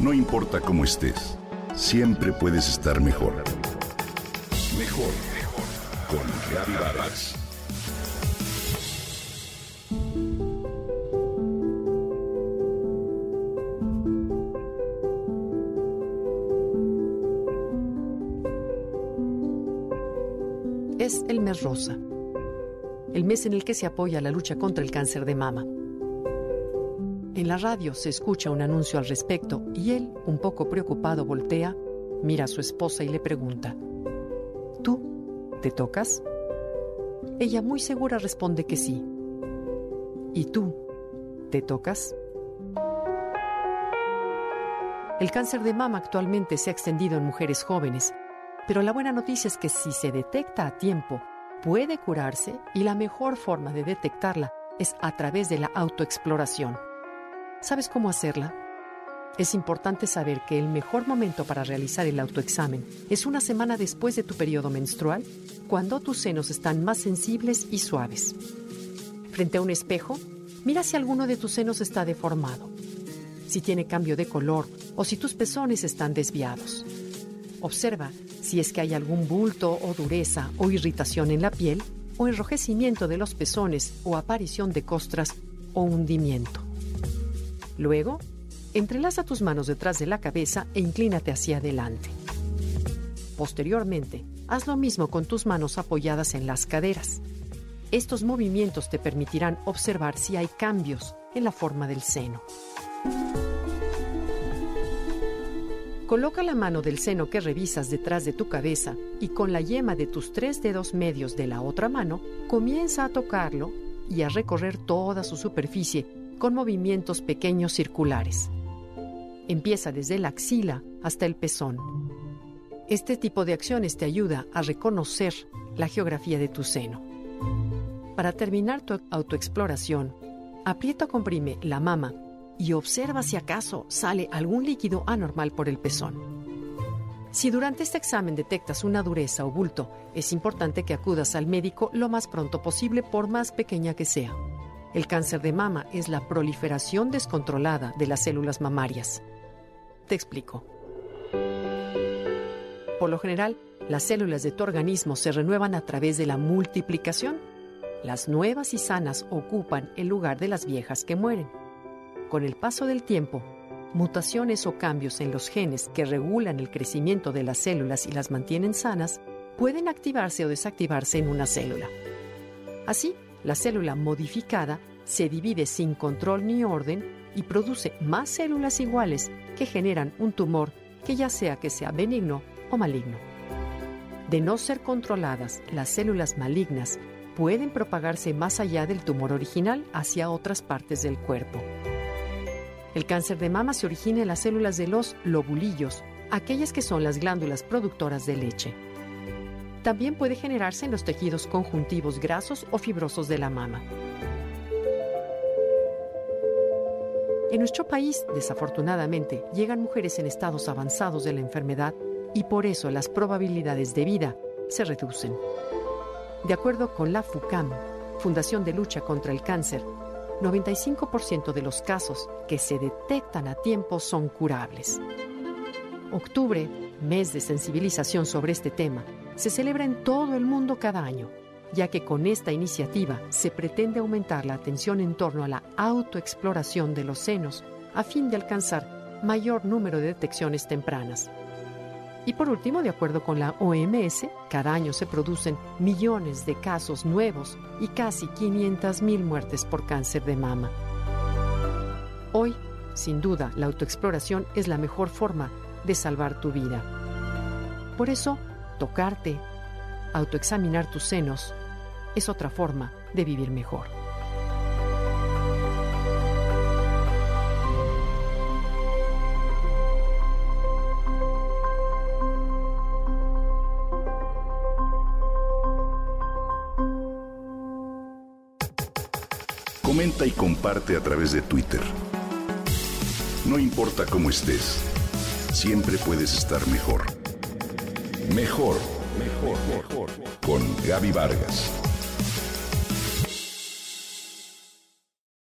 No importa cómo estés, siempre puedes estar mejor. Mejor, mejor. Con Reavivadas. Es el mes rosa, el mes en el que se apoya la lucha contra el cáncer de mama. En la radio se escucha un anuncio al respecto y él, un poco preocupado, voltea, mira a su esposa y le pregunta, ¿Tú te tocas? Ella muy segura responde que sí. ¿Y tú te tocas? El cáncer de mama actualmente se ha extendido en mujeres jóvenes, pero la buena noticia es que si se detecta a tiempo, puede curarse y la mejor forma de detectarla es a través de la autoexploración. ¿Sabes cómo hacerla? Es importante saber que el mejor momento para realizar el autoexamen es una semana después de tu periodo menstrual, cuando tus senos están más sensibles y suaves. Frente a un espejo, mira si alguno de tus senos está deformado, si tiene cambio de color o si tus pezones están desviados. Observa si es que hay algún bulto o dureza o irritación en la piel o enrojecimiento de los pezones o aparición de costras o hundimiento. Luego, entrelaza tus manos detrás de la cabeza e inclínate hacia adelante. Posteriormente, haz lo mismo con tus manos apoyadas en las caderas. Estos movimientos te permitirán observar si hay cambios en la forma del seno. Coloca la mano del seno que revisas detrás de tu cabeza y con la yema de tus tres dedos medios de la otra mano comienza a tocarlo y a recorrer toda su superficie con movimientos pequeños circulares. Empieza desde la axila hasta el pezón. Este tipo de acciones te ayuda a reconocer la geografía de tu seno. Para terminar tu autoexploración, aprieta o comprime la mama y observa si acaso sale algún líquido anormal por el pezón. Si durante este examen detectas una dureza o bulto, es importante que acudas al médico lo más pronto posible por más pequeña que sea. El cáncer de mama es la proliferación descontrolada de las células mamarias. Te explico. Por lo general, las células de tu organismo se renuevan a través de la multiplicación. Las nuevas y sanas ocupan el lugar de las viejas que mueren. Con el paso del tiempo, mutaciones o cambios en los genes que regulan el crecimiento de las células y las mantienen sanas pueden activarse o desactivarse en una célula. Así, la célula modificada se divide sin control ni orden y produce más células iguales que generan un tumor que ya sea que sea benigno o maligno. De no ser controladas, las células malignas pueden propagarse más allá del tumor original hacia otras partes del cuerpo. El cáncer de mama se origina en las células de los lobulillos, aquellas que son las glándulas productoras de leche. También puede generarse en los tejidos conjuntivos grasos o fibrosos de la mama. En nuestro país, desafortunadamente, llegan mujeres en estados avanzados de la enfermedad y por eso las probabilidades de vida se reducen. De acuerdo con la FUCAM, Fundación de Lucha contra el Cáncer, 95% de los casos que se detectan a tiempo son curables. Octubre, mes de sensibilización sobre este tema, se celebra en todo el mundo cada año, ya que con esta iniciativa se pretende aumentar la atención en torno a la autoexploración de los senos a fin de alcanzar mayor número de detecciones tempranas. Y por último, de acuerdo con la OMS, cada año se producen millones de casos nuevos y casi 500.000 muertes por cáncer de mama. Hoy, sin duda, la autoexploración es la mejor forma de salvar tu vida. Por eso, tocarte, autoexaminar tus senos, es otra forma de vivir mejor. Comenta y comparte a través de Twitter. No importa cómo estés, siempre puedes estar mejor. Mejor, mejor, mejor. Con Gaby Vargas.